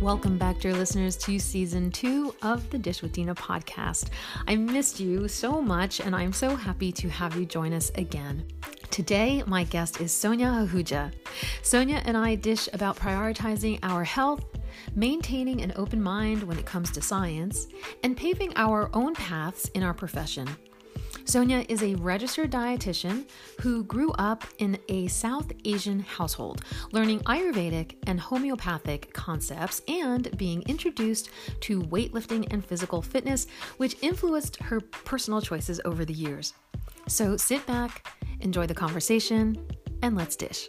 Welcome back, dear listeners, to season two of the Dish with Dina podcast. I missed you so much, and I'm so happy to have you join us again. Today, my guest is Sonia Ahuja. Sonia and I dish about prioritizing our health, maintaining an open mind when it comes to science, and paving our own paths in our profession. Sonia is a registered dietitian who grew up in a South Asian household, learning Ayurvedic and homeopathic concepts and being introduced to weightlifting and physical fitness, which influenced her personal choices over the years. So sit back, enjoy the conversation, and let's dish.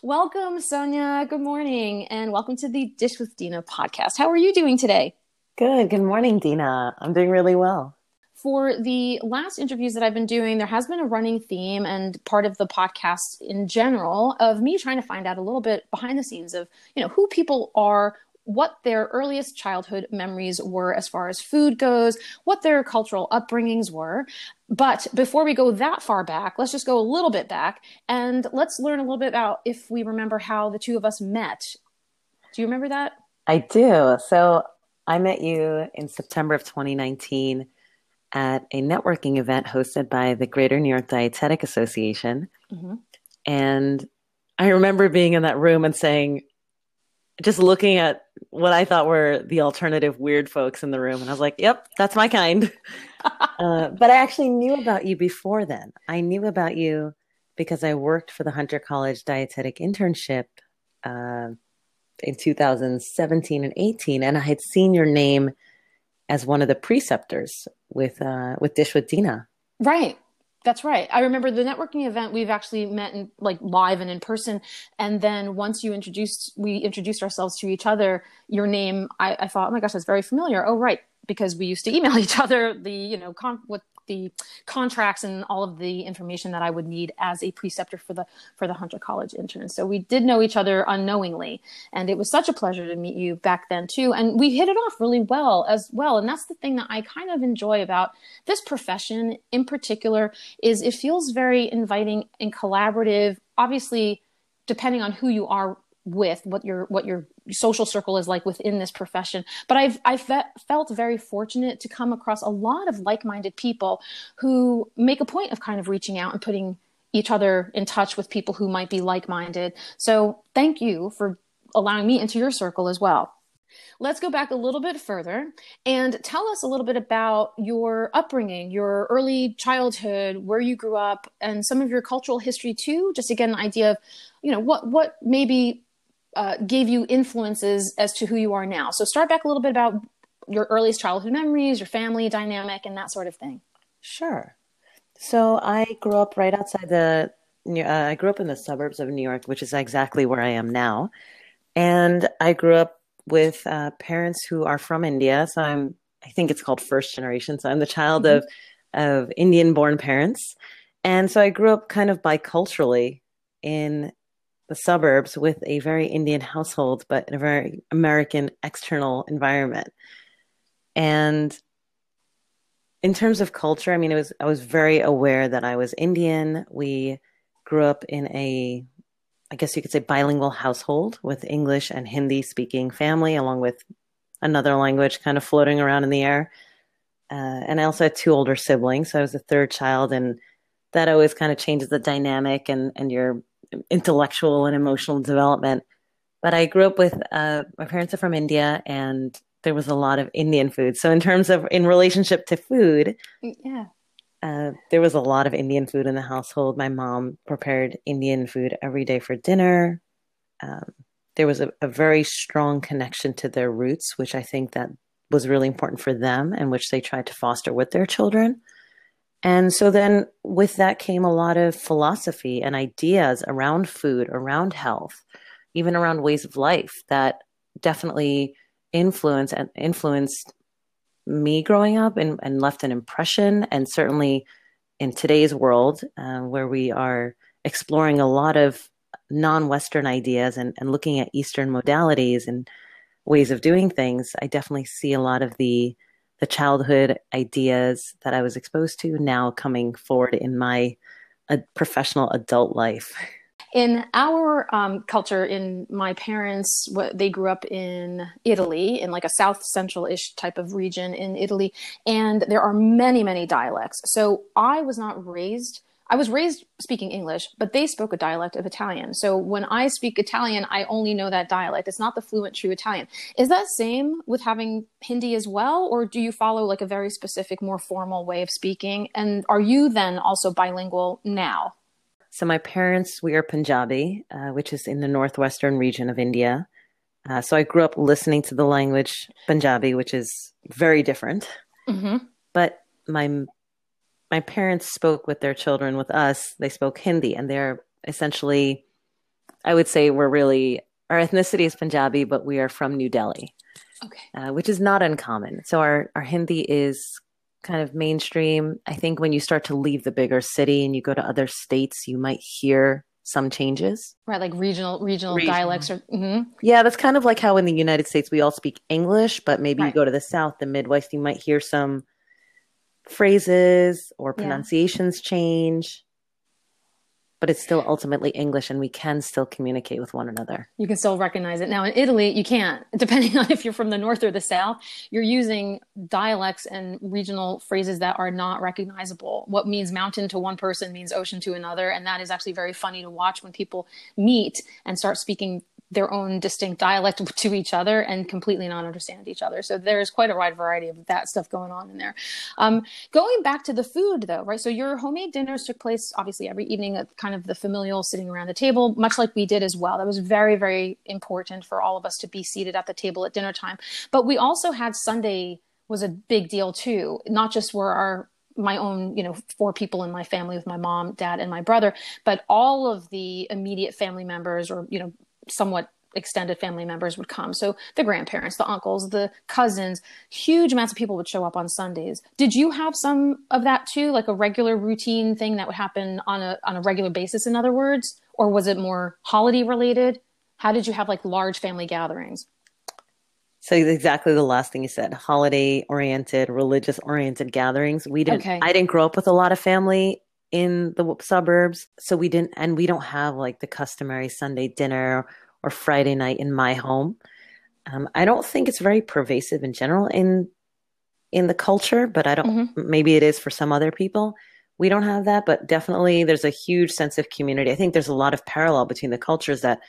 Welcome, Sonia. Good morning, and welcome to the Dish with Dina podcast. How are you doing today? Good. Good morning, Dina. I'm doing really well. For the last interviews that I've been doing, there has been a running theme and part of the podcast in general of me trying to find out a little bit behind the scenes of, you know, who people are, what their earliest childhood memories were as far as food goes, what their cultural upbringings were. But before we go that far back, let's just go a little bit back and let's learn a little bit about if we remember how the two of us met. Do you remember that? I do. So I met you in September of 2019 at a networking event hosted by the Greater New York Dietetic Association. Mm-hmm. And I remember being in that room and saying, just looking at what I thought were the alternative weird folks in the room. And I was like, yep, that's my kind. uh, but I actually knew about you before then. I knew about you because I worked for the Hunter College Dietetic Internship uh, in 2017 and 18, and I had seen your name as one of the preceptors with uh, with Dish with Dina. Right. That's right. I remember the networking event. We've actually met in like live and in person. And then once you introduced, we introduced ourselves to each other. Your name, I, I thought, oh my gosh, that's very familiar. Oh, right, because we used to email each other the you know con- what the contracts and all of the information that I would need as a preceptor for the for the Hunter College interns. So we did know each other unknowingly, and it was such a pleasure to meet you back then too. And we hit it off really well as well. And that's the thing that I kind of enjoy about this profession in particular is it feels very inviting and collaborative. Obviously, depending on who you are with what your what your social circle is like within this profession. But i've i fe- felt very fortunate to come across a lot of like-minded people who make a point of kind of reaching out and putting each other in touch with people who might be like-minded. So thank you for allowing me into your circle as well. Let's go back a little bit further and tell us a little bit about your upbringing, your early childhood, where you grew up, and some of your cultural history too. Just again, an idea of, you know, what what maybe uh, gave you influences as to who you are now. So start back a little bit about your earliest childhood memories, your family dynamic, and that sort of thing. Sure. So I grew up right outside the. Uh, I grew up in the suburbs of New York, which is exactly where I am now, and I grew up with uh, parents who are from India. So I'm. I think it's called first generation. So I'm the child mm-hmm. of of Indian born parents, and so I grew up kind of biculturally in the suburbs with a very Indian household, but in a very American external environment. And in terms of culture, I mean, it was I was very aware that I was Indian. We grew up in a, I guess you could say, bilingual household with English and Hindi speaking family, along with another language kind of floating around in the air. Uh, and I also had two older siblings, so I was the third child, and that always kind of changes the dynamic and and your intellectual and emotional development. But I grew up with uh, my parents are from India, and there was a lot of Indian food. So in terms of in relationship to food, yeah, uh, there was a lot of Indian food in the household. My mom prepared Indian food every day for dinner. Um, there was a, a very strong connection to their roots, which I think that was really important for them, and which they tried to foster with their children. And so then with that came a lot of philosophy and ideas around food, around health, even around ways of life that definitely influenced and influenced me growing up and, and left an impression. And certainly in today's world, uh, where we are exploring a lot of non-Western ideas and, and looking at Eastern modalities and ways of doing things, I definitely see a lot of the the childhood ideas that I was exposed to now coming forward in my uh, professional adult life. in our um, culture, in my parents, what they grew up in Italy, in like a south central-ish type of region in Italy, and there are many, many dialects. So I was not raised I was raised speaking English, but they spoke a dialect of Italian. So when I speak Italian, I only know that dialect. It's not the fluent true Italian. Is that same with having Hindi as well, or do you follow like a very specific, more formal way of speaking? And are you then also bilingual now? So my parents, we are Punjabi, uh, which is in the northwestern region of India. Uh, so I grew up listening to the language Punjabi, which is very different. Mm-hmm. But my my parents spoke with their children with us they spoke hindi and they're essentially i would say we're really our ethnicity is punjabi but we are from new delhi okay uh, which is not uncommon so our our hindi is kind of mainstream i think when you start to leave the bigger city and you go to other states you might hear some changes right like regional regional, regional. dialects or mm-hmm. yeah that's kind of like how in the united states we all speak english but maybe right. you go to the south the midwest you might hear some phrases or pronunciations yeah. change, but it's still ultimately English and we can still communicate with one another. You can still recognize it. Now in Italy, you can't. Depending on if you're from the north or the south, you're using dialects and regional phrases that are not recognizable. What means mountain to one person means ocean to another. And that is actually very funny to watch when people meet and start speaking their own distinct dialect to each other and completely not understand each other. So there's quite a wide variety of that stuff going on in there. Um, going back to the food, though, right? So your homemade dinners took place obviously every evening at kind of the familial sitting around the table, much like we did as well. That was very, very important for all of us to be seated at the table at dinner time. But we also had Sunday was a big deal too. Not just were our my own, you know, four people in my family with my mom, dad, and my brother, but all of the immediate family members or, you know, somewhat extended family members would come. So the grandparents, the uncles, the cousins, huge amounts of people would show up on Sundays. Did you have some of that too, like a regular routine thing that would happen on a on a regular basis in other words, or was it more holiday related? How did you have like large family gatherings? So exactly the last thing you said, holiday oriented, religious oriented gatherings. We didn't okay. I didn't grow up with a lot of family in the suburbs. So we didn't, and we don't have like the customary Sunday dinner or Friday night in my home. Um, I don't think it's very pervasive in general in in the culture, but I don't. Mm-hmm. Maybe it is for some other people. We don't have that, but definitely there's a huge sense of community. I think there's a lot of parallel between the cultures that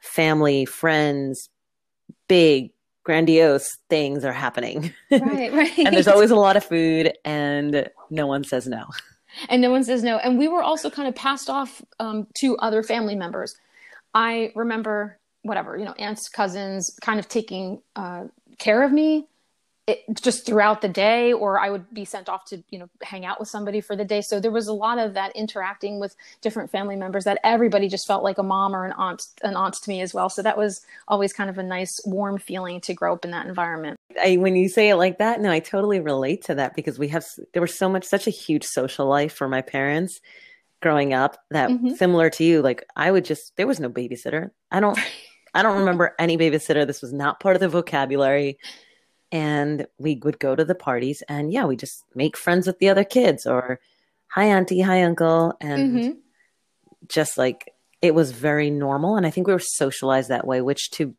family, friends, big, grandiose things are happening. Right, right. and there's always a lot of food, and no one says no and no one says no. And we were also kind of passed off um, to other family members. I remember whatever, you know, aunts, cousins kind of taking uh, care of me it, just throughout the day or i would be sent off to you know hang out with somebody for the day so there was a lot of that interacting with different family members that everybody just felt like a mom or an aunt an aunt to me as well so that was always kind of a nice warm feeling to grow up in that environment I, when you say it like that no i totally relate to that because we have there was so much such a huge social life for my parents growing up that mm-hmm. similar to you like i would just there was no babysitter. I don't i don't remember any babysitter. This was not part of the vocabulary. And we would go to the parties and yeah we just make friends with the other kids or hi auntie. Hi uncle. And mm-hmm. just like it was very normal. And i think we were socialized that way which to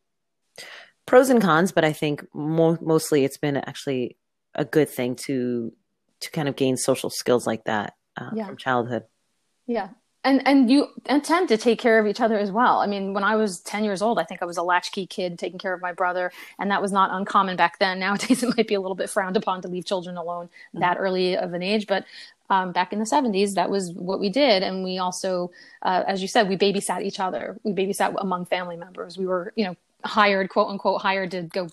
pros and cons but i think mo- mostly it's been actually a good thing to to kind of gain social skills like that uh, yeah. from childhood yeah and and you intend to take care of each other as well. I mean, when I was 10 years old, I think I was a latchkey kid taking care of my brother, and that was not uncommon back then. Nowadays, it might be a little bit frowned upon to leave children alone mm-hmm. that early of an age, but um, back in the 70s, that was what we did. And we also, uh, as you said, we babysat each other. We babysat among family members. We were, you know, hired, quote unquote, hired to go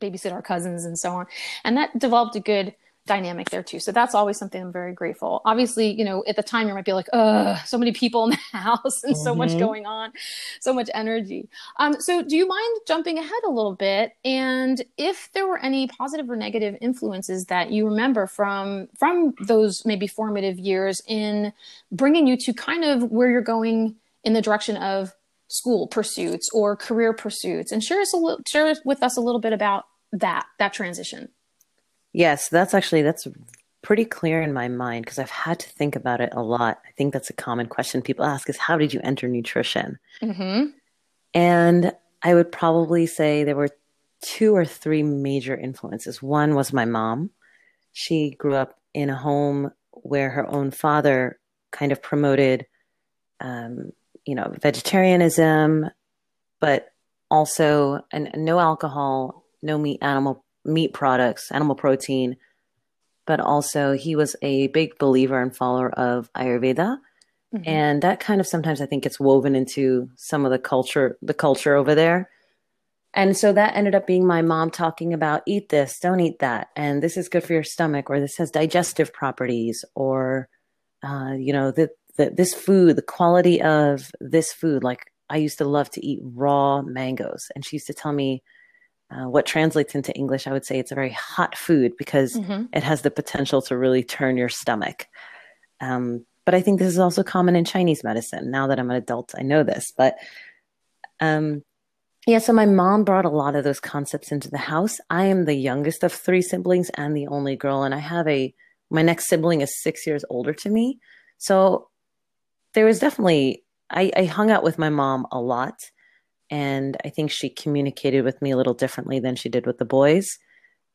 babysit our cousins and so on. And that developed a good dynamic there too. So that's always something I'm very grateful. Obviously, you know, at the time you might be like, "Ugh, so many people in the house and mm-hmm. so much mm-hmm. going on, so much energy." Um, so, do you mind jumping ahead a little bit? And if there were any positive or negative influences that you remember from from those maybe formative years in bringing you to kind of where you're going in the direction of school pursuits or career pursuits, and share us a little, share with us a little bit about that that transition. Yes, that's actually that's pretty clear in my mind because I've had to think about it a lot. I think that's a common question people ask is how did you enter nutrition? Mm-hmm. And I would probably say there were two or three major influences. One was my mom. She grew up in a home where her own father kind of promoted, um, you know, vegetarianism, but also and no alcohol, no meat, animal meat products, animal protein, but also he was a big believer and follower of Ayurveda. Mm-hmm. And that kind of sometimes I think gets woven into some of the culture, the culture over there. And so that ended up being my mom talking about eat this, don't eat that, and this is good for your stomach, or this has digestive properties, or uh, you know, the, the this food, the quality of this food. Like I used to love to eat raw mangoes, and she used to tell me uh, what translates into English. I would say it's a very hot food because mm-hmm. it has the potential to really turn your stomach. Um, but I think this is also common in Chinese medicine. Now that I'm an adult, I know this, but um, yeah, so my mom brought a lot of those concepts into the house. I am the youngest of three siblings and the only girl, and I have a my next sibling is six years older to me. So there was definitely I, I hung out with my mom a lot, and I think she communicated with me a little differently than she did with the boys.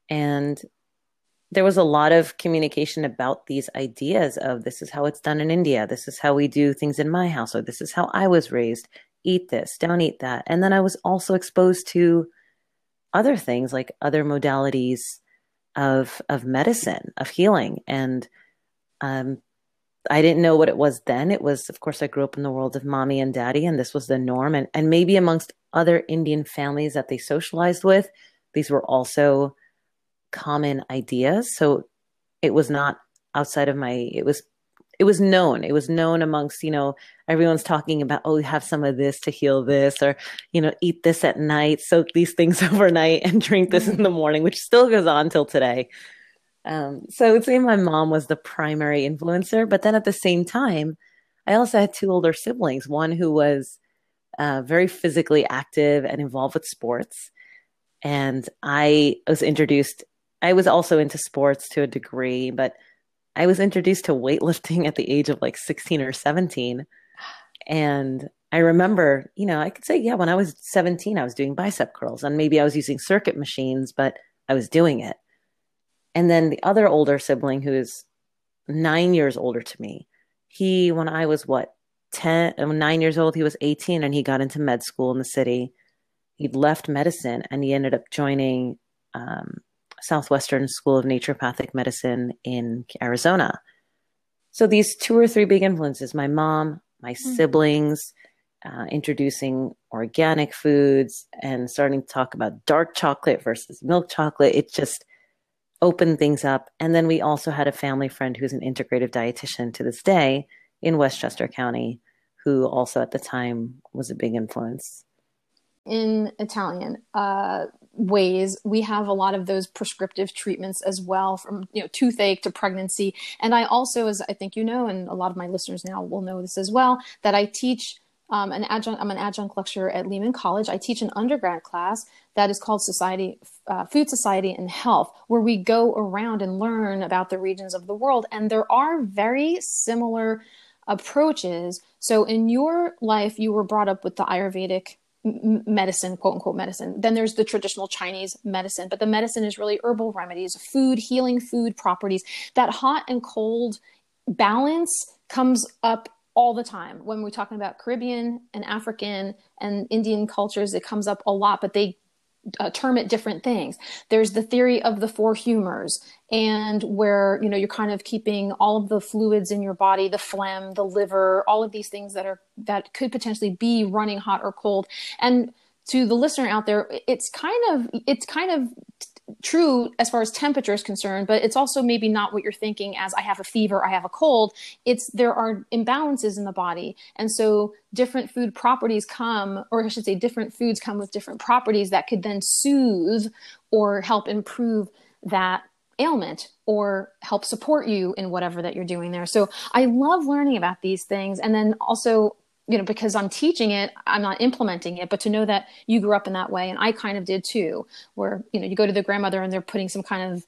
And there was a lot of communication about these ideas of this is how it's done in India, this is how we do things in my house, or this is how I was raised eat this, don't eat that. And then I was also exposed to other things like other modalities of of medicine, of healing. And um, I didn't know what it was then. It was, of course, I grew up in the world of mommy and daddy, and this was the norm. And and maybe amongst other Indian families that they socialized with, these were also common ideas. So it was not outside of my it was it was known. It was known amongst, you know, everyone's talking about, oh, we have some of this to heal this, or, you know, eat this at night, soak these things overnight and drink this in the morning, which still goes on till today. Um, so I would say my mom was the primary influencer. But then at the same time, I also had two older siblings, one who was uh, very physically active and involved with sports. And I was introduced, I was also into sports to a degree, but I was introduced to weightlifting at the age of like 16 or 17. And I remember, you know, I could say, yeah, when I was 17, I was doing bicep curls and maybe I was using circuit machines, but I was doing it. And then the other older sibling who is nine years older to me, he, when I was what, 10, uh, nine years old, he was 18 and he got into med school in the city. He'd left medicine and he ended up joining um, Southwestern School of Naturopathic Medicine in Arizona. So these two or three big influences my mom, my mm-hmm. siblings, uh, introducing organic foods and starting to talk about dark chocolate versus milk chocolate. It just opened things up. And then we also had a family friend who's an integrative dietitian to this day in Westchester County, who also at the time was a big influence in Italian uh, ways, we have a lot of those prescriptive treatments as well, from you know toothache to pregnancy. And I also, as I think you know, and a lot of my listeners now will know this as well, that I teach um, an adjunct. I'm an adjunct lecturer at Lehman College. I teach an undergrad class that is called Society, uh, Food Society and Health, where we go around and learn about the regions of the world, and there are very similar approaches. So in your life, you were brought up with the Ayurvedic medicine, quote unquote medicine. Then there's the traditional Chinese medicine, but the medicine is really herbal remedies, food, healing food properties. That hot and cold balance comes up all the time when we're talking about Caribbean and African and Indian cultures. It comes up a lot, but they uh, term it different things. There's the theory of the four humors, and where you know you're kind of keeping all of the fluids in your body, the phlegm, the liver, all of these things that are that could potentially be running hot or cold. And to the listener out there, it's kind of it's kind of true as far as temperature is concerned, but it's also maybe not what you're thinking as I have a fever, I have a cold. It's there are imbalances in the body. And so different food properties come, or I should say, different foods come with different properties that could then soothe or help improve that ailment or help support you in whatever that you're doing there. So I love learning about these things. And then also you know because i'm teaching it i'm not implementing it but to know that you grew up in that way and i kind of did too where you know you go to the grandmother and they're putting some kind of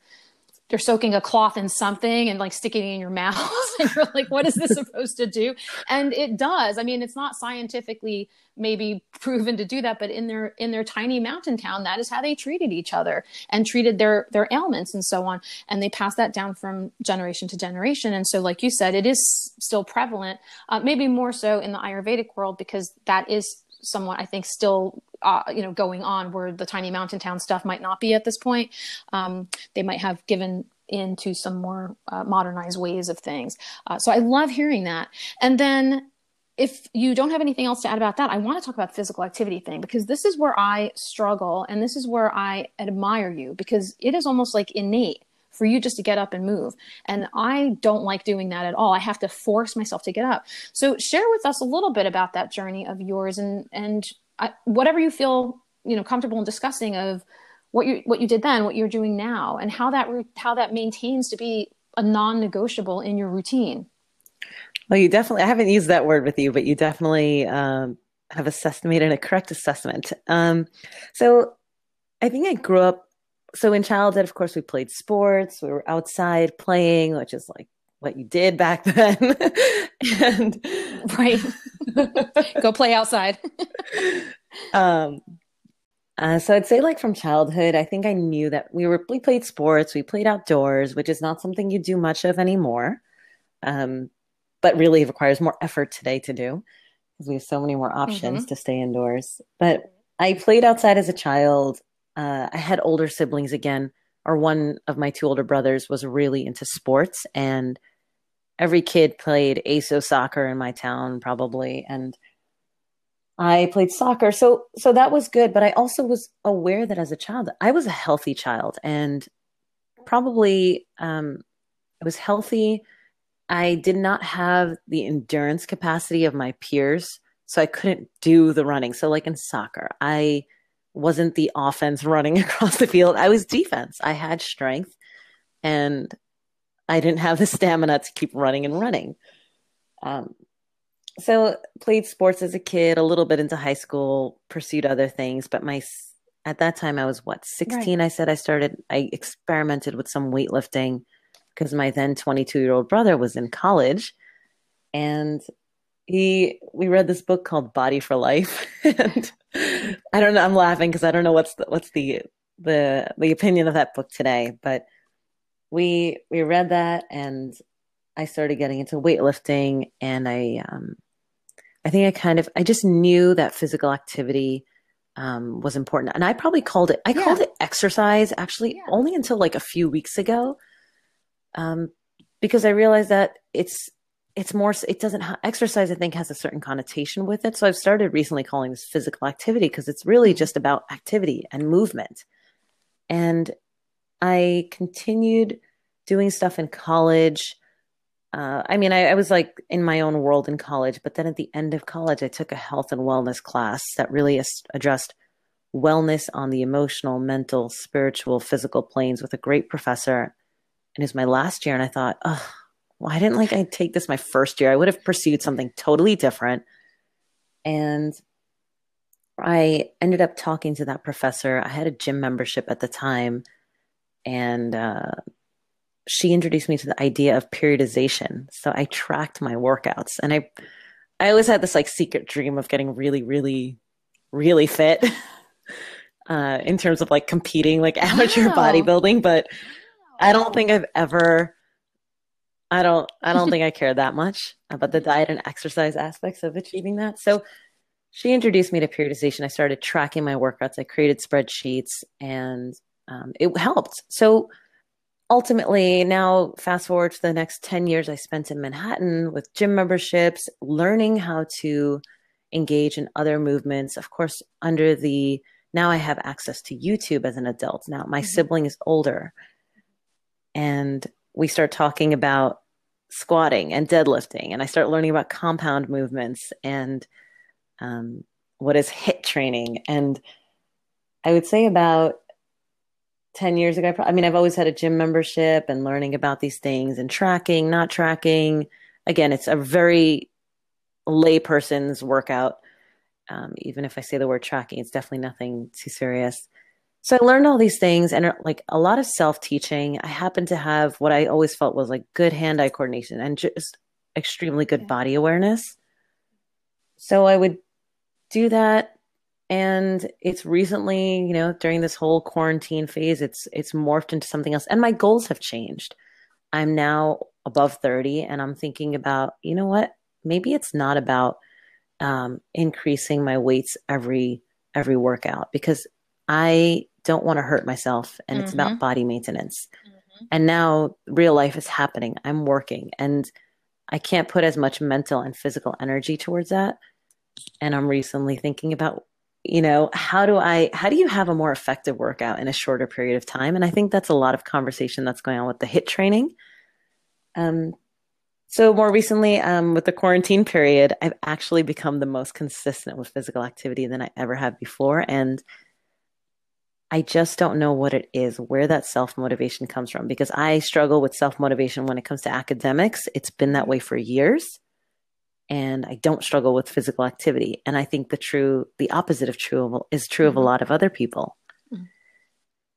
they're soaking a cloth in something and like sticking it in your mouth and you're like what is this supposed to do? And it does. I mean it's not scientifically maybe proven to do that but in their in their tiny mountain town that is how they treated each other and treated their their ailments and so on. And they passed that down from generation to generation. And so like you said it is still prevalent uh, maybe more so in the ayurvedic world because that is somewhat i think still uh, you know going on where the tiny mountain town stuff might not be at this point. Um, they might have given into some more uh, modernized ways of things. Uh, so i love hearing that. And then if you don't have anything else to add about that i want to talk about physical activity thing because this is where i struggle and this is where i admire you because it is almost like innate for you just to get up and move. And I don't like doing that at all. I have to force myself to get up. So share with us a little bit about that journey of yours and and I, whatever you feel you know comfortable in discussing of what you what you did then, what you're doing now, and how that how that maintains to be a non-negotiable in your routine. Well, you definitely I haven't used that word with you, but you definitely um, have assessed made a correct assessment. Um, so I think I grew up. So in childhood, of course, we played sports. We were outside playing, which is like what you did back then. and right. Go play outside. um, uh, so I'd say like from childhood, I think I knew that we were we played sports, we played outdoors, which is not something you do much of anymore, um, but really requires more effort today to do because we have so many more options mm-hmm. to stay indoors. But I played outside as a child. Uh, I had older siblings again, or one of my two older brothers was really into sports, and every kid played ASO soccer in my town probably and I played soccer. So so that was good but I also was aware that as a child I was a healthy child and probably um I was healthy. I did not have the endurance capacity of my peers so I couldn't do the running. So like in soccer I wasn't the offense running across the field I was defense I had strength and I didn't have the stamina to keep running and running. Um, so played sports as a kid, a little bit into high school, pursued other things, but my at that time I was what 16 right. I said I started I experimented with some weightlifting because my then 22 year old brother was in college and he we read this book called Body for Life and I don't know I'm laughing because I don't know what's the, what's the the the opinion of that book today but we we read that and I started getting into weightlifting and I um I think I kind of I just knew that physical activity um was important and I probably called it I yeah. called it exercise actually yeah. only until like a few weeks ago um because I realized that it's it's more it doesn't ha- exercise i think has a certain connotation with it so i've started recently calling this physical activity because it's really mm-hmm. just about activity and movement and i continued doing stuff in college. Uh, I mean, I, I, was like in my own world in college, but then at the end of college, I took a health and wellness class that really addressed wellness on the emotional, mental, spiritual, physical planes with a great professor. And it was my last year, and I thought, oh, why didn't like I take this my first year? I would have pursued something totally different. And I ended up talking to that professor. I had a gym membership at the time, and uh, she introduced me to the idea of periodization. So I tracked my workouts and I I always had this like secret dream of getting really, really, really fit uh, in terms of like competing, like amateur wow. bodybuilding. But I don't think I've ever I don't I don't think I care that much about the diet and exercise aspects of achieving that. So she introduced me to periodization. I started tracking my workouts. I created spreadsheets and um, it helped. So ultimately now fast forward to the next 10 years i spent in manhattan with gym memberships learning how to engage in other movements of course under the now i have access to youtube as an adult now my mm-hmm. sibling is older and we start talking about squatting and deadlifting and i start learning about compound movements and um, what is HIIT training and i would say about 10 years ago. I mean, I've always had a gym membership and learning about these things and tracking, not tracking. Again, it's a very layperson's workout. Um, even if I say the word tracking, it's definitely nothing too serious. So I learned all these things and like a lot of self teaching. I happened to have what I always felt was like good hand eye coordination and just extremely good body awareness. So I would do that. And it's recently, you know, during this whole quarantine phase, it's it's morphed into something else. And my goals have changed. I'm now above 30 and I'm thinking about, you know what? Maybe it's not about um, increasing my weights every every workout because I don't want to hurt myself and mm-hmm. it's about mm-hmm. body maintenance. Mm-hmm. And now real life is happening. I'm working and I can't put as much mental and physical energy towards that. And I'm recently thinking about, you know, how do I, how do you have a more effective workout in a shorter period of time? And I think that's a lot of conversation that's going on with the HIIT training. Um, so more recently, um, with the quarantine period, I've actually become the most consistent with physical activity than I ever have before. And I just don't know what it is, where that self motivation comes from, because I struggle with self motivation when it comes to academics. It's been that way for years. And I don't struggle with physical activity. And I think the true, the opposite of true is true of a mm-hmm. lot of other people. Mm-hmm.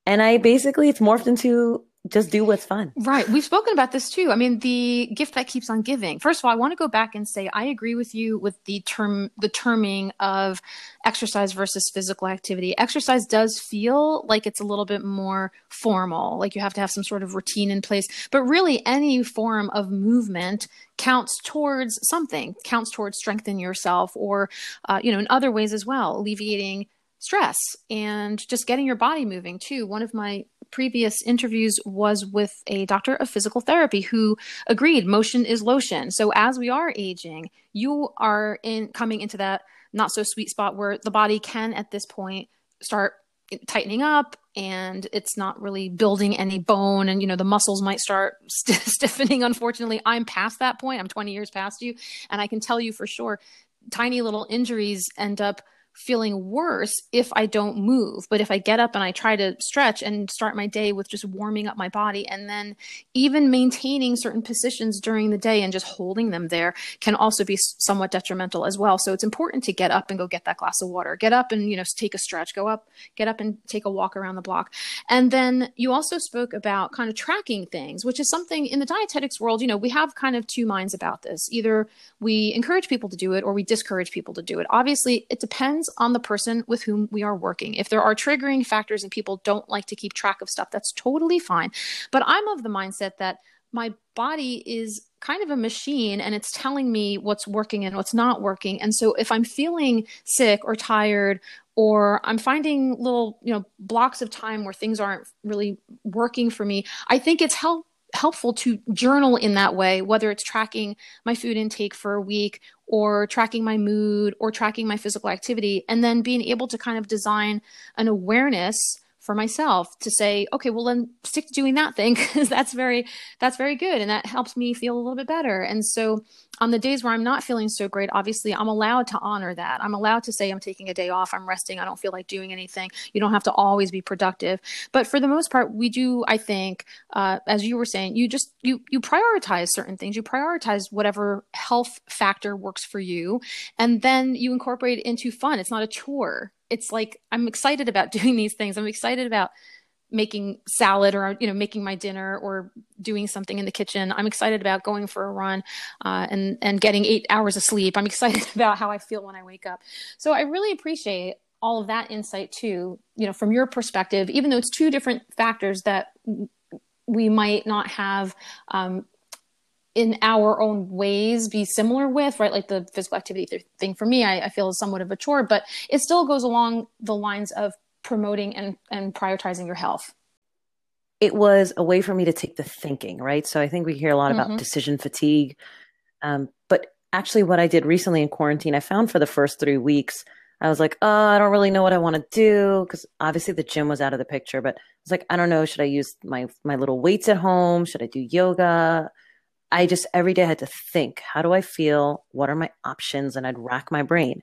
And I basically, it's morphed into just do what's fun. Right. We've spoken about this too. I mean, the gift that keeps on giving. First of all, I want to go back and say I agree with you with the term the terming of exercise versus physical activity. Exercise does feel like it's a little bit more formal, like you have to have some sort of routine in place, but really any form of movement counts towards something, counts towards strengthening yourself or uh, you know, in other ways as well, alleviating stress and just getting your body moving too. One of my previous interviews was with a doctor of physical therapy who agreed motion is lotion. So as we are aging, you are in coming into that not so sweet spot where the body can at this point start tightening up and it's not really building any bone and you know the muscles might start st- stiffening unfortunately i'm past that point i'm 20 years past you and i can tell you for sure tiny little injuries end up feeling worse if I don't move. But if I get up and I try to stretch and start my day with just warming up my body and then even maintaining certain positions during the day and just holding them there can also be somewhat detrimental as well. So it's important to get up and go get that glass of water. Get up and, you know, take a stretch, go up, get up and take a walk around the block. And then you also spoke about kind of tracking things, which is something in the dietetics world, you know, we have kind of two minds about this. Either we encourage people to do it or we discourage people to do it. Obviously, it depends on the person with whom we are working. If there are triggering factors and people don't like to keep track of stuff, that's totally fine. But I'm of the mindset that my body is kind of a machine and it's telling me what's working and what's not working. And so if I'm feeling sick or tired or I'm finding little, you know, blocks of time where things aren't really working for me, I think it's help helpful to journal in that way, whether it's tracking my food intake for a week or tracking my mood or tracking my physical activity, and then being able to kind of design an awareness for myself to say okay well then stick to doing that thing because that's very that's very good and that helps me feel a little bit better. And so on the days where i'm not feeling so great obviously i'm allowed to honor that. I'm allowed to say i'm taking a day off i'm resting i don't feel like doing anything. You don't have to always be productive. But for the most part we do i think uh, as you were saying you just you you prioritize certain things. You prioritize whatever health factor works for you and then you incorporate it into fun. It's not a chore it's like I'm excited about doing these things. I'm excited about making salad or you know making my dinner or doing something in the kitchen. I'm excited about going for a run uh, and and getting eight hours of sleep. I'm excited about how i feel when i wake up. So i really appreciate all of that insight too you know from your perspective even though it's two different factors that we might not have um, in our own ways be similar with, right? Like the physical activity thing for me, I, I, feel is somewhat of a chore, but it still goes along the lines of promoting and, and prioritizing your health. It was a way for me to take the thinking, right? So I think we hear a lot about mm-hmm. decision fatigue. Um, but actually, what I did recently in quarantine, I found for the first three weeks, I was like, oh, I don't really know what I want to do because obviously the gym was out of the picture. But I was like, I don't know, should I use my my little weights at home? Should I do yoga? I just every day had to think, how do I feel? What are my options? And I'd rack my brain.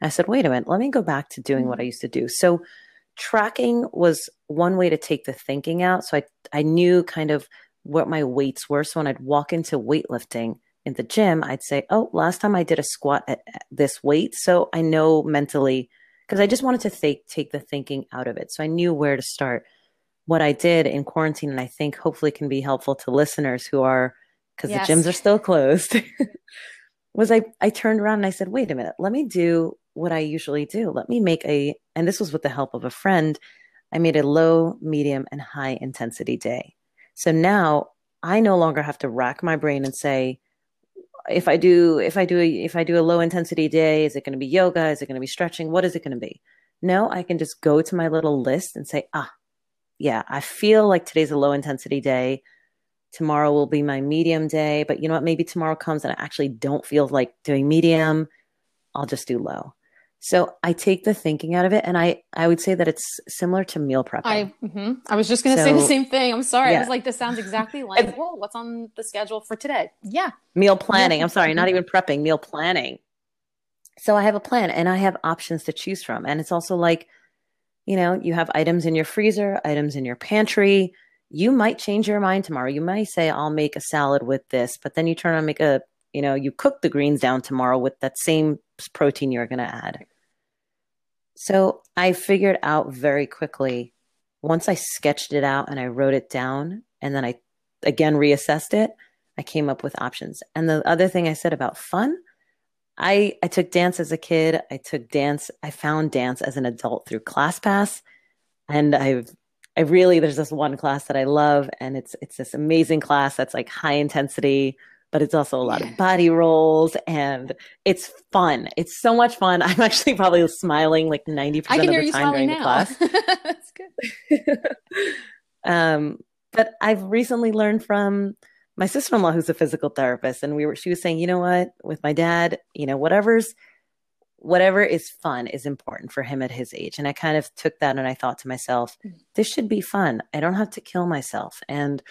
And I said, wait a minute, let me go back to doing what I mm-hmm. used to do. So tracking was one way to take the thinking out. So I I knew kind of what my weights were. So when I'd walk into weightlifting in the gym, I'd say, oh, last time I did a squat at this weight. So I know mentally because I just wanted to th- take the thinking out of it. So I knew where to start. What I did in quarantine, and I think hopefully can be helpful to listeners who are, because yes. the gyms are still closed, was I, I turned around and I said, wait a minute, let me do what I usually do. Let me make a, and this was with the help of a friend, I made a low, medium, and high intensity day. So now I no longer have to rack my brain and say, if I do if I do a, if I do a low intensity day, is it going to be yoga? Is it going to be stretching? What is it going to be? No, I can just go to my little list and say, ah, yeah, I feel like today's a low intensity day. Tomorrow will be my medium day, but you know what? Maybe tomorrow comes and I actually don't feel like doing medium. I'll just do low. So I take the thinking out of it, and I I would say that it's similar to meal prep. I mm-hmm. I was just going to so, say the same thing. I'm sorry. Yeah. I was like, this sounds exactly like, whoa, what's on the schedule for today? Yeah, meal planning. I'm sorry, not even prepping, meal planning. So I have a plan, and I have options to choose from, and it's also like, you know, you have items in your freezer, items in your pantry. You might change your mind tomorrow. You might say, I'll make a salad with this, but then you turn on make a, you know, you cook the greens down tomorrow with that same protein you're going to add so I figured out very quickly once I sketched it out and I wrote it down and then I again reassessed it, I came up with options. And the other thing I said about fun, I I took dance as a kid. I took dance, I found dance as an adult through ClassPass. And I've I really there's this one class that I love and it's it's this amazing class that's like high intensity but it's also a lot of body rolls and it's fun. It's so much fun. I'm actually probably smiling like 90% of the time during now. the class. That's good. um, but I've recently learned from my sister-in-law who's a physical therapist and we were she was saying, "You know what? With my dad, you know, whatever's whatever is fun is important for him at his age." And I kind of took that and I thought to myself, mm. "This should be fun. I don't have to kill myself." And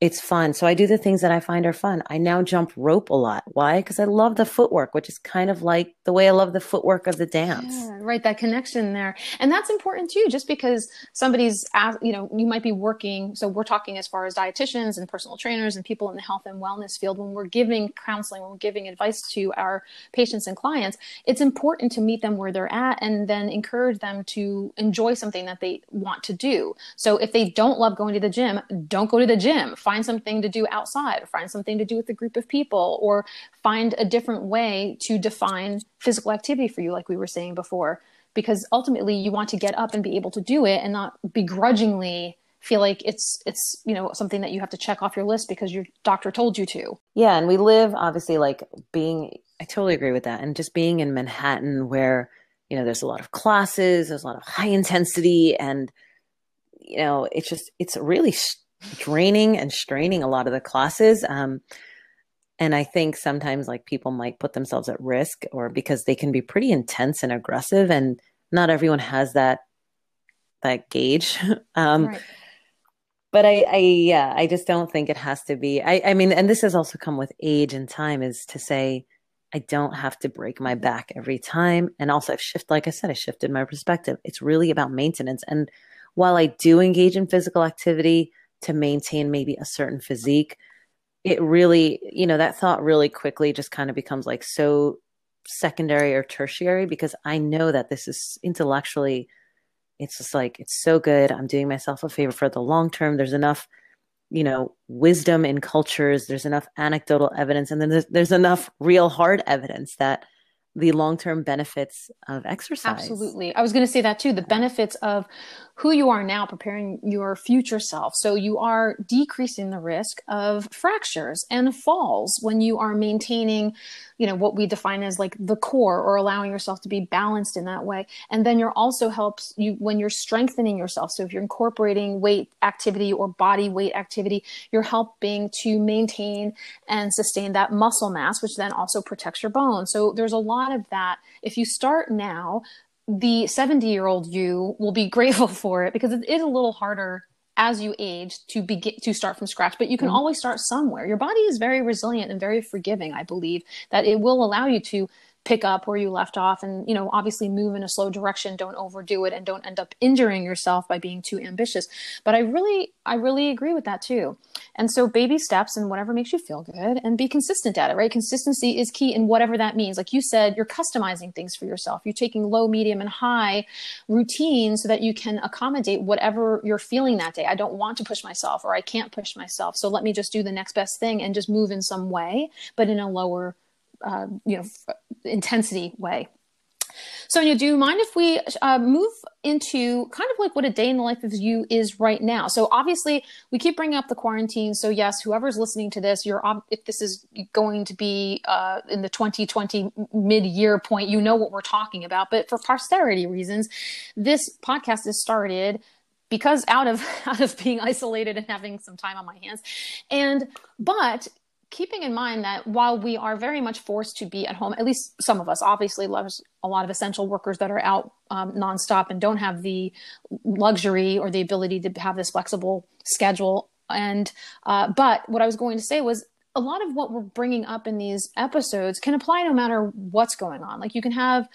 it's fun. So I do the things that I find are fun. I now jump rope a lot. Why? Because I love the footwork, which is kind of like the way I love the footwork of the dance. Yeah, right. That connection there. And that's important too, just because somebody's, you know, you might be working. So we're talking as far as dietitians and personal trainers and people in the health and wellness field. When we're giving counseling, when we're giving advice to our patients and clients, it's important to meet them where they're at and then encourage them to enjoy something that they want to do. So if they don't love going to the gym, don't go to the gym find something to do outside, or find something to do with a group of people, or find a different way to define physical activity for you, like we were saying before. Because ultimately, you want to get up and be able to do it and not begrudgingly feel like it's it's you know something that you have to check off your list because your doctor told you to yeah and we live obviously like being i totally agree with that and just being in manhattan where you know there's a lot of classes there's a lot of high intensity and you know it's just it's really draining and straining a lot of the classes. Um, and I think sometimes like people might put themselves at risk or because they can be pretty intense and aggressive and not everyone has that that gauge. um, right. But I, I, yeah, I just don't think it has to be. I, I mean, and this has also come with age and time is to say, I don't have to break my back every time. And also, I've shifted, like I said, I shifted my perspective. It's really about maintenance. And while I do engage in physical activity, to maintain maybe a certain physique it really you know that thought really quickly just kind of becomes like so secondary or tertiary because i know that this is intellectually it's just like it's so good. I'm doing myself a favor for the long term. There's enough you know wisdom in cultures. There's enough anecdotal evidence. And then there's, there's enough real hard evidence that the long-term benefits of exercise. Absolutely. I was going to say that too, the benefits of who you are now preparing your future self. So you are decreasing the risk of fractures and falls when you are maintaining you know what we define as like the core or allowing yourself to be balanced in that way and then you're also helps you when you're strengthening yourself so if you're incorporating weight activity or body weight activity you're helping to maintain and sustain that muscle mass which then also protects your bones so there's a lot of that if you start now the 70 year old you will be grateful for it because it is a little harder as you age to begin to start from scratch but you can mm-hmm. always start somewhere your body is very resilient and very forgiving i believe that it will allow you to pick up where you left off. And you know obviously move in a slow direction. Don't overdo it and don't end up injuring yourself by being too ambitious. But i really i really agree with that too. And so baby steps and whatever makes you feel good and be consistent at it right? Consistency is key in whatever that means. Like you said you're customizing things for yourself. You're taking low medium and high routines so that you can accommodate whatever you're feeling that day. I don't want to push myself or i can't push myself. So let me just do the next best thing and just move in some way but in a lower uh, you know intensity way. Sonia, do you mind if we uh, move into kind of like what a day in the life of you is right now? So obviously, we keep bringing up the quarantine. So yes, whoever's listening to this, you're if this is going to be uh, in the 2020 mid-year point, you know what we're talking about. But for posterity reasons, this podcast is started because out of out of being isolated and having some time on my hands and but keeping in mind that while we are very much forced to be at home, at least some of us, obviously, there's a lot of essential workers that are out um, nonstop and don't have the luxury or the ability to have this flexible schedule. And uh, but what I was going to say was a lot of what we're bringing up in these episodes can apply no matter what's going on. Like you can have,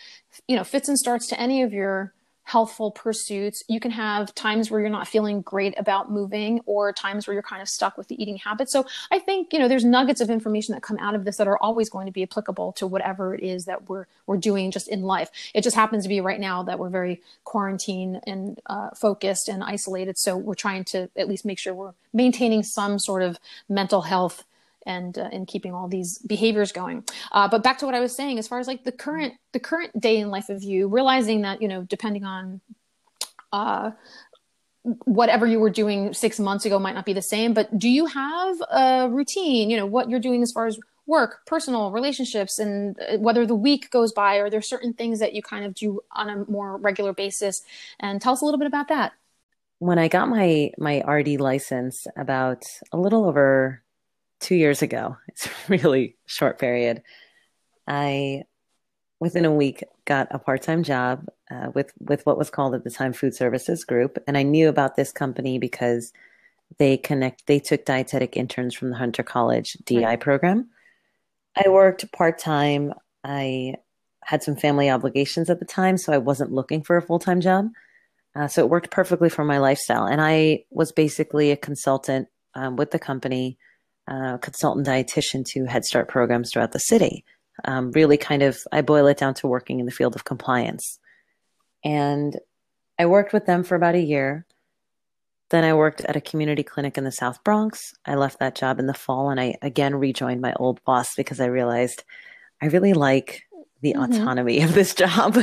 you know, fits and starts to any of your healthful pursuits. You can have times where you're not feeling great about moving or times where you're kind of stuck with the eating habit. So I think, you know, there's nuggets of information that come out of this that are always going to be applicable to whatever it is that we're we're doing just in life. It just happens to be right now that we're very quarantine and uh, focused and isolated. So we're trying to at least make sure we're maintaining some sort of mental health and uh, in keeping all these behaviors going. Uh, but back to what I was saying, as far as like the current the current day in life of you, realizing that you know depending on uh, whatever you were doing six months ago might not be the same. But do you have a routine? You know what you're doing as far as work, personal relationships, and uh, whether the week goes by, or there's certain things that you kind of do on a more regular basis. And tell us a little bit about that. When I got my my RD license about a little over two years ago. It's a really short period. I, within a week, got a part time job uh, with with what was called at the time Food Services Group, and I knew about this company because they connect. They took dietetic interns from the Hunter College DI right. program. I worked part time. I had some family obligations at the time, so I wasn't looking for a full time job. Uh, so it worked perfectly for my lifestyle, and I was basically a consultant um, with the company uh, consultant dietitian to Head Start programs throughout the city. Um, really, kind of, I boil it down to working in the field of compliance. And I worked with them for about a year. Then I worked at a community clinic in the South Bronx. I left that job in the fall and I again rejoined my old boss because I realized I really like the mm-hmm. autonomy of this job.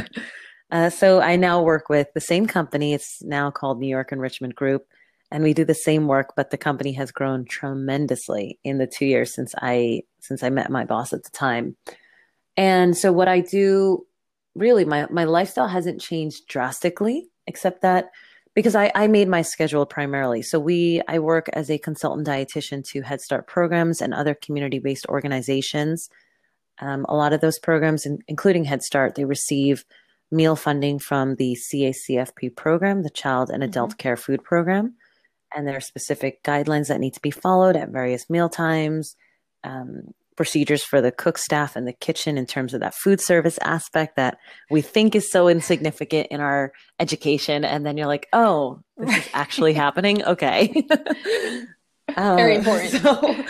Uh, so I now work with the same company. It's now called New York Enrichment Group and we do the same work but the company has grown tremendously in the two years since i since i met my boss at the time. And so what i do really my my lifestyle hasn't changed drastically except that because I, I made my schedule primarily. So we i work as a consultant dietitian to head start programs and other community-based organizations. Um, a lot of those programs in, including head start they receive meal funding from the cacfp program the child and adult mm-hmm. care food program and there are specific guidelines that need to be followed at various meal times, um, procedures for the cook staff and the kitchen in terms of that food service aspect that we think is so insignificant in our education. And then you're like, oh, this is actually happening. Okay. Very um, important. So,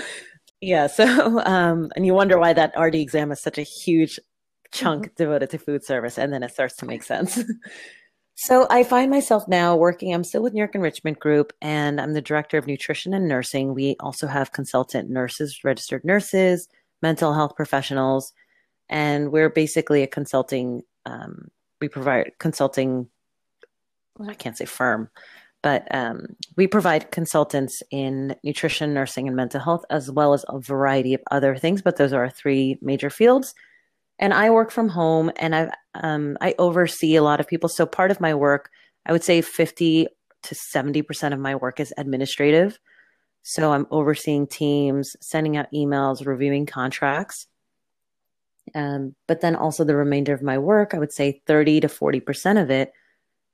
yeah. So, um, and you wonder why that RD exam is such a huge chunk mm-hmm. devoted to food service. And then it starts to make sense. So I find myself now working, I'm still with New York Enrichment Group, and I'm the director of nutrition and nursing. We also have consultant nurses, registered nurses, mental health professionals, and we're basically a consulting, um, we provide consulting, I can't say firm, but um, we provide consultants in nutrition, nursing, and mental health, as well as a variety of other things. But those are our three major fields and I work from home and I um, I oversee a lot of people. So part of my work, I would say 50 to 70% of my work is administrative. So I'm overseeing teams, sending out emails, reviewing contracts. Um, but then also the remainder of my work, I would say 30 to 40% of it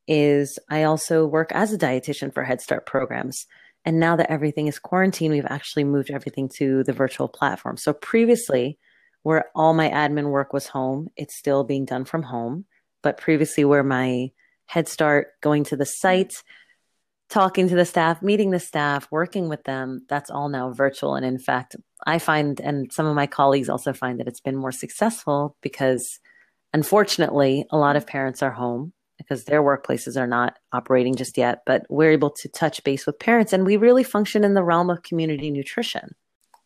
is I also work as a dietitian for Head Start programs. And now that everything is quarantined, we've actually moved everything to the virtual platform. So previously, where all my admin work was home. It's still being done from home. But previously, where my Head Start, going to the site, talking to the staff, meeting the staff, working with them, that's all now virtual. And in fact, I find, and some of my colleagues also find that it's been more successful because unfortunately, a lot of parents are home because their workplaces are not operating just yet, but we're able to touch base with parents and we really function in the realm of community nutrition.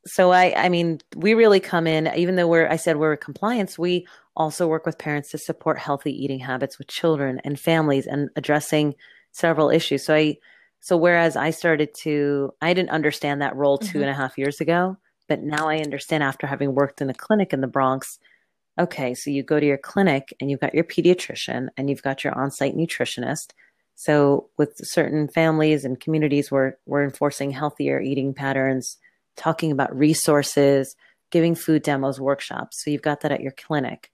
So I I mean, we really come in even though we're I said we're compliance, we also work with parents to support healthy eating habits with children and families and addressing several issues. So I so whereas I started to I didn't understand that role two mm-hmm. and a half years ago, but now I understand after having worked in a clinic in the Bronx okay, so you go to your clinic and you've got your pediatrician and you've got your on site nutritionist. So, with certain families and communities, we're, we're enforcing healthier eating patterns, talking about resources, giving food demos, workshops. So, you've got that at your clinic.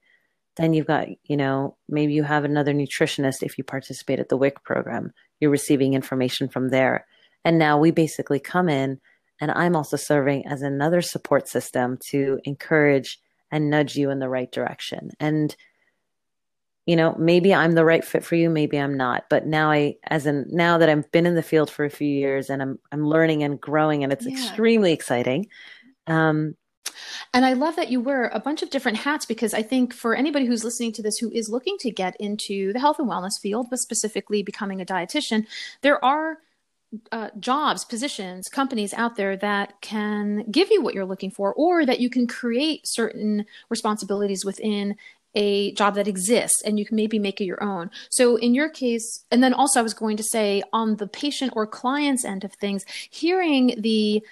Then you've got, you know, maybe you have another nutritionist if you participate at the WIC program. You're receiving information from there. And now we basically come in, and I'm also serving as another support system to encourage and nudge you in the right direction. And you know, maybe I'm the right fit for you, maybe I'm not. But now I as in now that I've been in the field for a few years and I'm I'm learning and growing and it's yeah. extremely exciting. Um and I love that you wear a bunch of different hats because I think for anybody who's listening to this who is looking to get into the health and wellness field, but specifically becoming a dietitian, there are uh, jobs, positions, companies out there that can give you what you're looking for, or that you can create certain responsibilities within a job that exists and you can maybe make it your own. So, in your case, and then also I was going to say on the patient or client's end of things, hearing the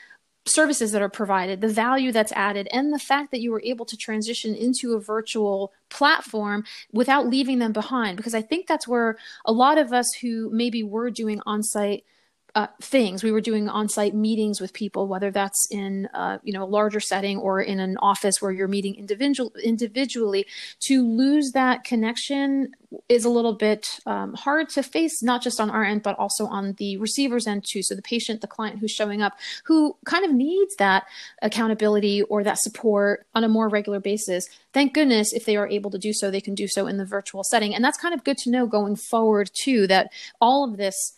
services that are provided, the value that's added, and the fact that you were able to transition into a virtual platform without leaving them behind. Because I think that's where a lot of us who maybe were doing on site uh, things. We were doing on-site meetings with people, whether that's in uh, you know a larger setting or in an office where you're meeting individual individually. To lose that connection is a little bit um, hard to face, not just on our end, but also on the receiver's end too. So the patient, the client who's showing up, who kind of needs that accountability or that support on a more regular basis. Thank goodness if they are able to do so, they can do so in the virtual setting, and that's kind of good to know going forward too. That all of this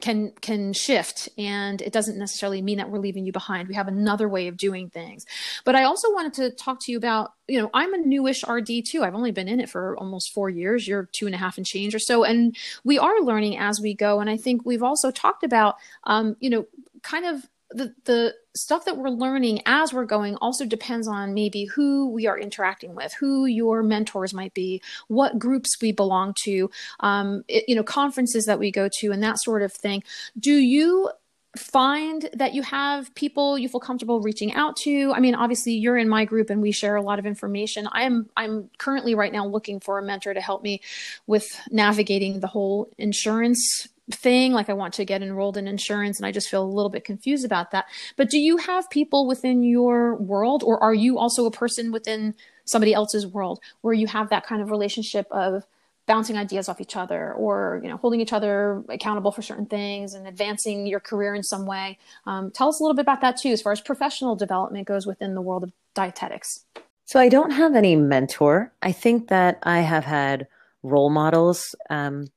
can can shift and it doesn't necessarily mean that we're leaving you behind. We have another way of doing things. But i also wanted to talk to you about you know i'm a newish rd too. I've only been in it for almost four years. You're two and a half and change or so. And we are learning as we go. And i think we've also talked about um, you know kind of the the stuff that we're learning as we're going also depends on maybe who we are interacting with, who your mentors might be, what groups we belong to, um, it, you know, conferences that we go to, and that sort of thing. Do you find that you have people you feel comfortable reaching out to i mean obviously you're in my group and we share a lot of information i'm i'm currently right now looking for a mentor to help me with navigating the whole insurance thing like i want to get enrolled in insurance and i just feel a little bit confused about that. But do you have people within your world or are you also a person within somebody else's world where you have that kind of relationship of bouncing ideas off each other or you know holding each other accountable for certain things and advancing your career in some way? Um, tell us a little bit about that too as far as professional development goes within the world of dietetics. So i don't have any mentor. I think that i have had role models um,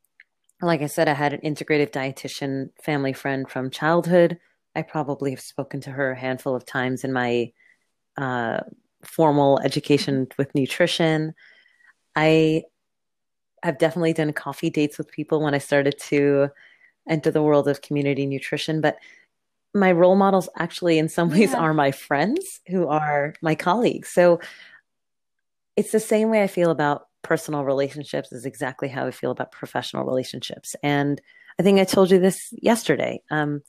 like I said, I had an integrative dietitian family friend from childhood. I probably have spoken to her a handful of times in my uh, formal education with nutrition. I have definitely done coffee dates with people when I started to enter the world of community nutrition, but my role models actually in some ways yeah. are my friends who are my colleagues. So it's the same way I feel about personal relationships is exactly how I feel about professional relationships. And I think I told you this yesterday. Um,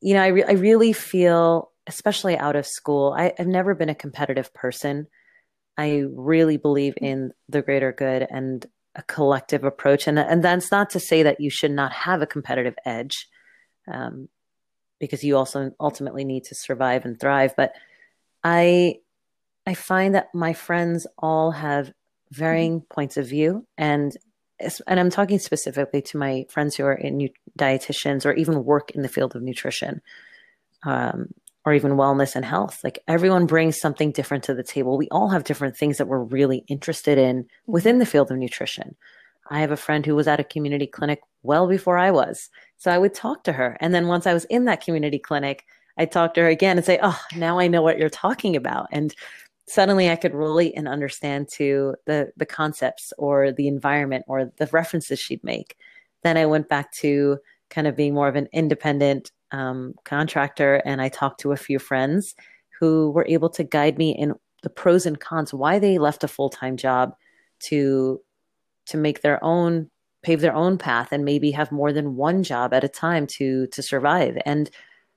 you know, I, re- I really feel, especially out of school, I, I've never been a competitive person. I really believe in the greater good and a collective approach. And, and that's not to say that you should not have a competitive edge, um, because you also ultimately need to survive and thrive. But I, I find that my friends all have varying mm-hmm. points of view and and I'm talking specifically to my friends who are in dietitians or even work in the field of nutrition. Um, or even wellness and health. Like everyone brings something different to the table. We all have different things that we're really interested in within the field of nutrition. I have a friend who was at a community clinic well before I was. So I would talk to her. And then once I was in that community clinic, I'd talk to her again and say, Oh, now I know what you're talking about. And suddenly I could relate and understand to the the concepts or the environment or the references she'd make. Then I went back to kind of being more of an independent um, contractor, and I talked to a few friends who were able to guide me in the pros and cons, why they left a full time job to to make their own pave their own path and maybe have more than one job at a time to to survive and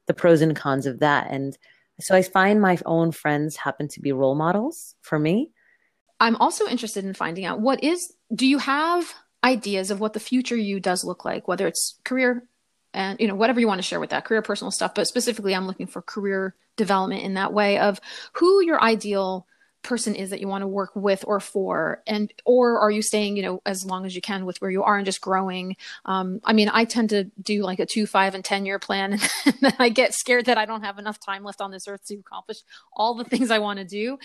the pros and cons of that and so i find my own friends happen to be role models for me. I'm also interested in finding out what is do you have ideas of what the future you does look like whether it's career and you know whatever you want to share with that career personal stuff but specifically i'm looking for career development in that way of who your ideal person is that you want to work with or for and or are you staying you know as long as you can with where you are and just growing? Um, i mean i tend to do like a two five and ten year plan and then i get scared that i don't have enough time left on this earth to accomplish all the things i want to do.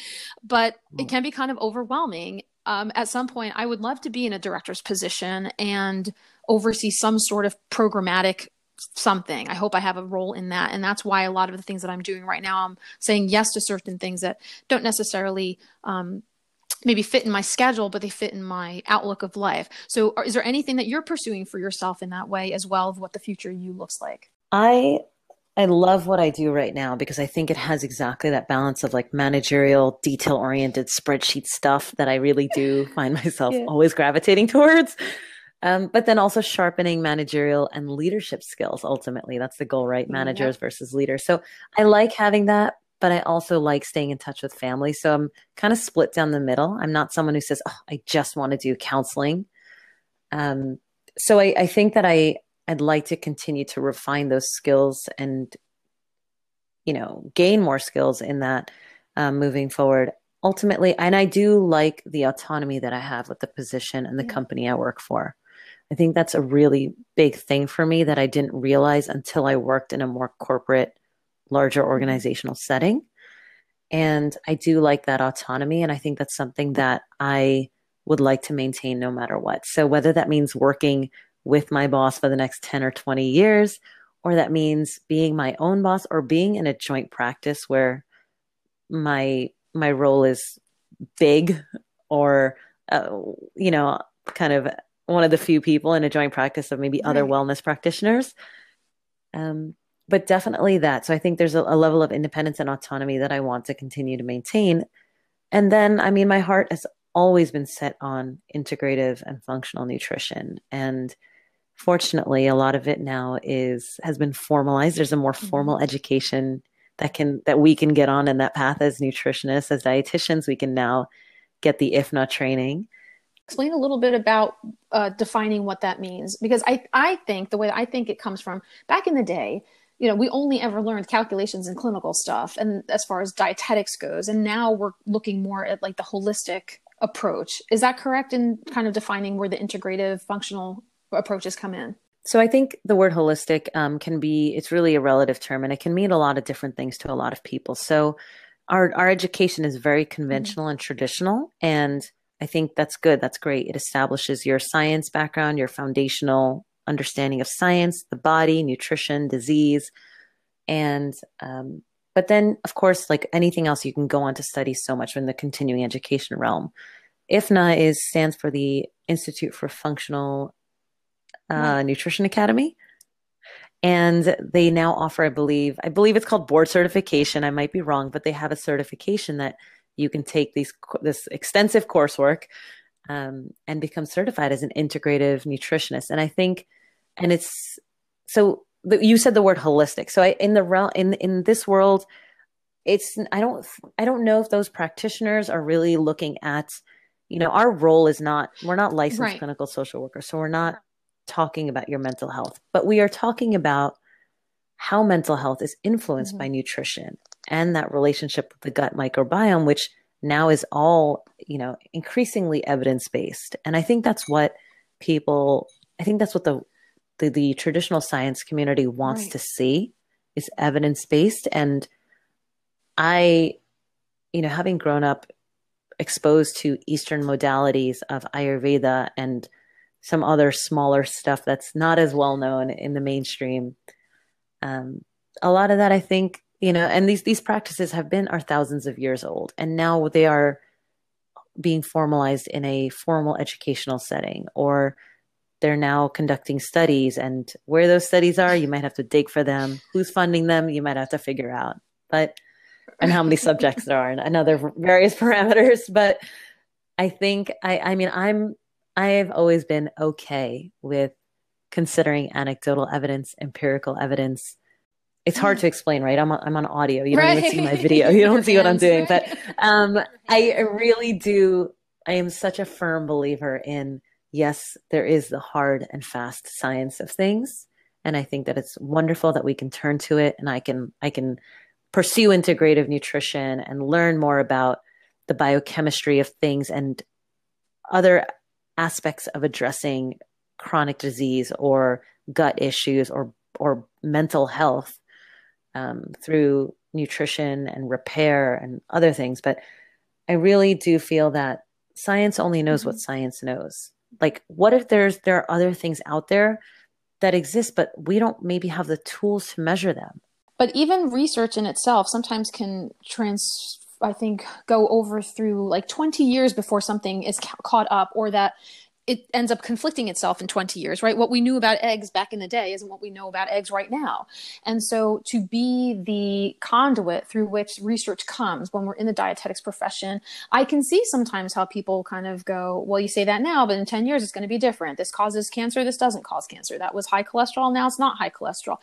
But it can be kind of overwhelming. Um, at some point i would love to be in a director's position and oversee some sort of programmatic something. I hope I have a role in that. And that's why a lot of the things that I'm doing right now, I'm saying yes to certain things that don't necessarily um, maybe fit in my schedule, but they fit in my outlook of life. So, is there anything that you're pursuing for yourself in that way as well of what the future you looks like? I I love what I do right now because I think it has exactly that balance of like managerial, detail oriented spreadsheet stuff that I really do find myself yeah. always gravitating towards. Um, but then also sharpening managerial and leadership skills. Ultimately, that's the goal, right? Managers yeah. versus leaders. So I like having that, but I also like staying in touch with family. So I'm kind of split down the middle. I'm not someone who says, "Oh, I just want to do counseling." Um, so I, I think that I I'd like to continue to refine those skills and you know gain more skills in that um, moving forward ultimately and i do like the autonomy that i have with the position and the yeah. company i work for I think that's a really big thing for me that I didn't realize until I worked in a more corporate, larger organizational setting. And I do like that autonomy. And I think that's something that I would like to maintain no matter what. So, whether that means working with my boss for the next 10 or 20 years, or that means being my own boss or being in a joint practice where my my role is big or uh, you know kind of one of the few people in a joint practice of maybe right. other wellness practitioners. Um, but definitely that. So I think there's a, a level of independence and autonomy that I want to continue to maintain. And then, I mean, my heart has always been set on integrative and functional nutrition. And fortunately, a lot of it now is has been formalized. There's a more mm-hmm. formal education that can that we can get on in that path as nutritionists, as dietitians. We can now get the if not training explain a little bit about uh, defining what that means because I, I think the way I think it comes from back in the day you know we only ever learned calculations and clinical stuff and as far as dietetics goes and now we're looking more at like the holistic approach is that correct in kind of defining where the integrative functional approaches come in so I think the word holistic um, can be it's really a relative term and it can mean a lot of different things to a lot of people. So our our education is very conventional mm-hmm. and traditional and I think that's good. That's great. It establishes your science background, your foundational understanding of science, the body, nutrition, disease, and um, but then of course, like anything else, you can go on to study so much in the continuing education realm. IFNA is stands for the Institute for Functional uh, Nutrition Academy, and they now offer, I believe, I believe it's called board certification. I might be wrong, but they have a certification that you can take these this extensive coursework um, and become certified as an integrative nutritionist. And I think, and it's so the, you said the word holistic. So I, in the realm in in this world, it's I don't I don't know if those practitioners are really looking at, you know, our role is not we're not licensed right. clinical social workers, so we're not talking about your mental health, but we are talking about how mental health is influenced mm-hmm. by nutrition and that relationship with the gut microbiome, which now is all, you know, increasingly evidence based. And I think that's what people, I think that's what the, the, the traditional science community wants right. to see is evidence based. And I, you know, having grown up exposed to Eastern modalities of Ayurveda and some other smaller stuff that's not as well known in the mainstream. Um, a lot of that, I think, you know, and these these practices have been are thousands of years old, and now they are being formalized in a formal educational setting, or they're now conducting studies. And where those studies are, you might have to dig for them. Who's funding them, you might have to figure out. But and how many subjects there are, and other various parameters. But I think I, I mean, I'm I've always been okay with considering anecdotal evidence, empirical evidence. It's hard to explain, right? I'm on, I'm on audio. You don't even see my video. You don't see what I'm doing. But um, I really do. I am such a firm believer in yes, there is the hard and fast science of things, and I think that it's wonderful that we can turn to it, and I can I can pursue integrative nutrition and learn more about the biochemistry of things and other aspects of addressing chronic disease or gut issues or or mental health um, through nutrition and repair and other things. But I really do feel that science only knows what mm-hmm. science knows. Like, what if there's there are other things out there that exist, but we don't maybe have the tools to measure them? But even research in itself sometimes can trans I think go over through like 20 years before something is ca- caught up or that it ends up conflicting itself in 20 years, right? What we knew about eggs back in the day isn't what we know about eggs right now. And so to be the conduit through which research comes when we're in the dietetics profession, I can see sometimes how people kind of go, well, you say that now, but in 10 years it's going to be different. This causes cancer, this doesn't cause cancer. That was high cholesterol, now it's not high cholesterol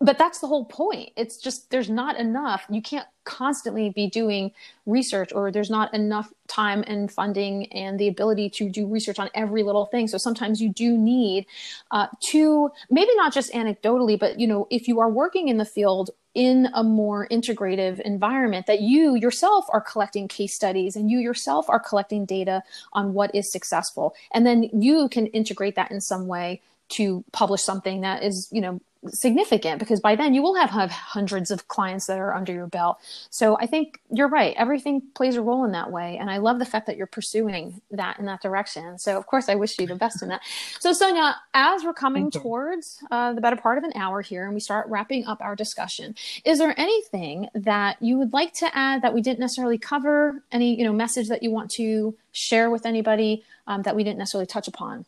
but that's the whole point. It's just there's not enough. You can't constantly be doing research or there's not enough time and funding and the ability to do research on every little thing. So sometimes you do need uh, to maybe not just anecdotally but you know if you are working in the field in a more integrative environment that you yourself are collecting case studies and you yourself are collecting data on what is successful. And then you can integrate that in some way to publish something that is you know significant because by then you will have, have hundreds of clients that are under your belt. So I think you're right. Everything plays a role in that way. And I love the fact that you're pursuing that in that direction. So of course I wish you the best in that. So Sonia, as we're coming towards uh, the better part of an hour here and we start wrapping up our discussion, is there anything that you would like to add that we didn't necessarily cover? Any, you know, message that you want to share with anybody um, that we didn't necessarily touch upon?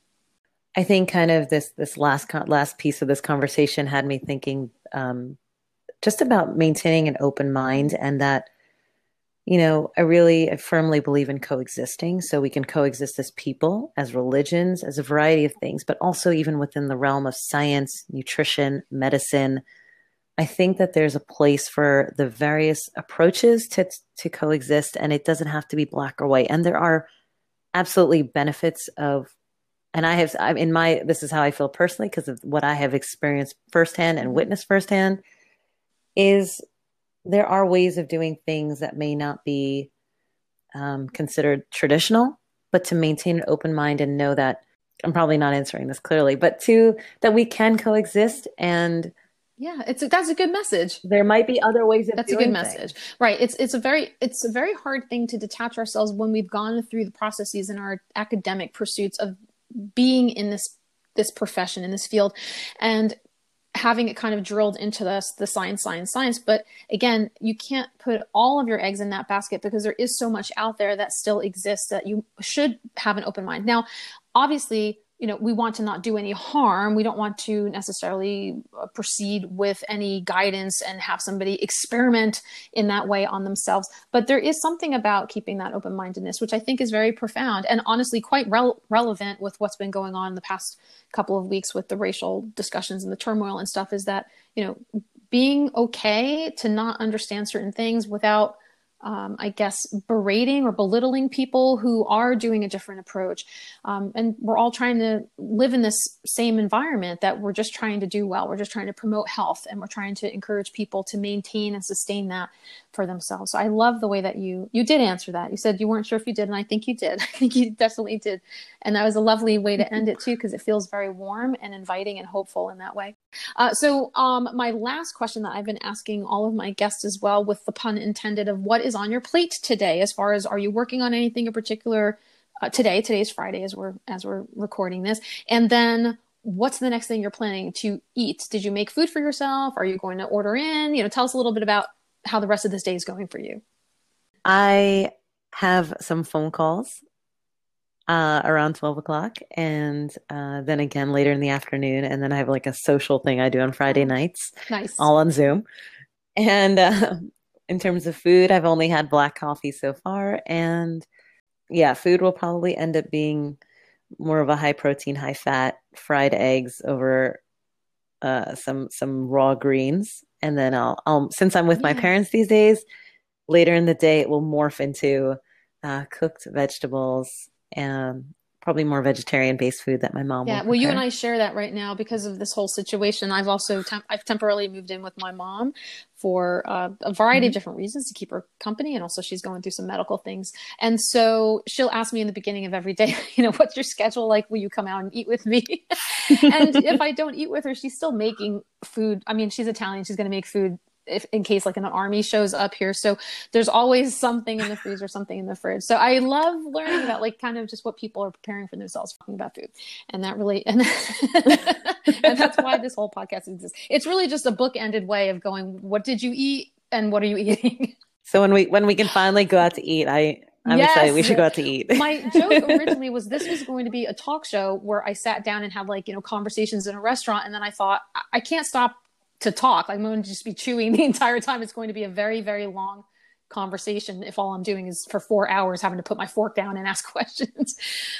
I think kind of this this last last piece of this conversation had me thinking um, just about maintaining an open mind and that you know I really I firmly believe in coexisting. So we can coexist as people as religions as a variety of things but also even within the realm of science nutrition medicine. I think that there's a place for the various approaches to to coexist and it doesn't have to be black or white. And there are absolutely benefits of and I have I'm in my this is how I feel personally because of what I have experienced firsthand and witnessed firsthand is there are ways of doing things that may not be um, considered traditional, but to maintain an open mind and know that I'm probably not answering this clearly, but to that we can coexist and yeah, it's a, that's a good message. There might be other ways of that's a good message, right? It's it's a very it's a very hard thing to detach ourselves when we've gone through the processes in our academic pursuits of being in this this profession in this field and having it kind of drilled into this the science science science. But again you can't put all of your eggs in that basket because there is so much out there that still exists that you should have an open mind. Now obviously you know we want to not do any harm. We don't want to necessarily uh, proceed with any guidance and have somebody experiment in that way on themselves. But there is something about keeping that open mindedness which i think is very profound and honestly quite rel- relevant with what's been going on in the past couple of weeks with the racial discussions and the turmoil and stuff is that you know being okay to not understand certain things without um, I guess, berating or belittling people who are doing a different approach. Um, and we're all trying to live in this same environment that we're just trying to do well. We're just trying to promote health and we're trying to encourage people to maintain and sustain that for themselves. So I love the way that you you did answer that. You said you weren't sure if you did, and I think you did. I think you definitely did. And that was a lovely way to end it too, because it feels very warm and inviting and hopeful in that way. Uh, so, um, my last question that I've been asking all of my guests as well, with the pun intended, of what is on your plate today? As far as are you working on anything in particular uh, today? Today's Friday as we're as we're recording this, and then what's the next thing you're planning to eat? Did you make food for yourself? Are you going to order in? You know, tell us a little bit about how the rest of this day is going for you. I have some phone calls uh, around 12 o'clock and uh, then again later in the afternoon and then i have like a social thing i do on friday oh, nights nice all on zoom and uh, in terms of food i've only had black coffee so far and yeah food will probably end up being more of a high protein high fat fried eggs over uh, some some raw greens and then i'll, I'll since i'm with yeah. my parents these days later in the day it will morph into uh, cooked vegetables and probably more vegetarian based food that my mom yeah well you and i share that right now because of this whole situation. I've also temp- i've temporarily moved in with my mom for uh, a variety mm-hmm. of different reasons to keep her company and also she's going through some medical things. And so she'll ask me in the beginning of every day you know what's your schedule like? Will you come out and eat with me? And if i don't eat with her she's still making food. I mean she's italian. She's going to make food if in case like an army shows up here. So there's always something in the freezer, something in the fridge. So I love learning about like kind of just what people are preparing for themselves talking about food. And that really and, and that's why this whole podcast exists. It's really just a book-ended way of going, what did you eat and what are you eating? So when we when we can finally go out to eat, I I'm yes. excited. We should go out to eat. My joke originally was this was going to be a talk show where I sat down and had like, you know, conversations in a restaurant. And then I thought, I can't stop to talk. Like I'm going to just be chewing the entire time. It's going to be a very, very long conversation if all I'm doing is for four hours having to put my fork down and ask questions.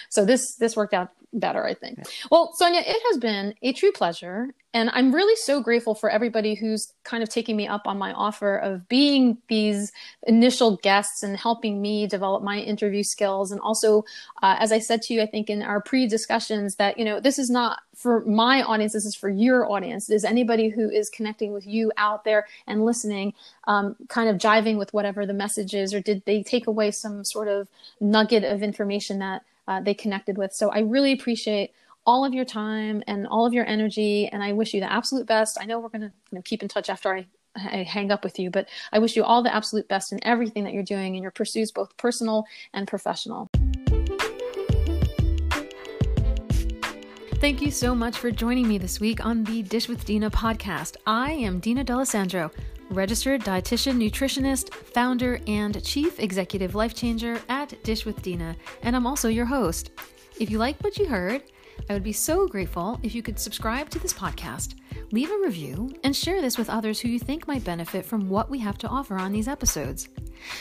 so this this worked out better, I think. Well, Sonia, it has been a true pleasure. And I'm really so grateful for everybody who's kind of taking me up on my offer of being these initial guests and helping me develop my interview skills. And also, uh, as I said to you, I think in our pre discussions, that, you know, this is not for my audience, this is for your audience. Is anybody who is connecting with you out there and listening, um, kind of jiving with whatever the message is, or did they take away some sort of nugget of information that uh, they connected with. So I really appreciate all of your time and all of your energy, and I wish you the absolute best. I know we're going to you know, keep in touch after I, I hang up with you, but I wish you all the absolute best in everything that you're doing in your pursuits, both personal and professional. Thank you so much for joining me this week on the Dish with Dina podcast. I am Dina D'Alessandro registered dietitian, nutritionist, founder, and chief executive life changer at Dish with Dina, and I'm also your host. If you like what you heard, I would be so grateful if you could subscribe to this podcast, leave a review, and share this with others who you think might benefit from what we have to offer on these episodes.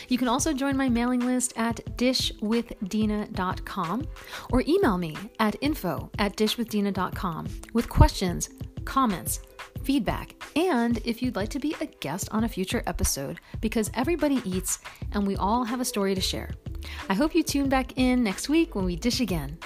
You can also join my mailing list at dishwithdina.com or email me at info at dishwithdina.com with questions, comments, feedback, and if you'd like to be a guest on a future episode, because everybody eats and we all have a story to share. I hope you tune back in next week when we dish again.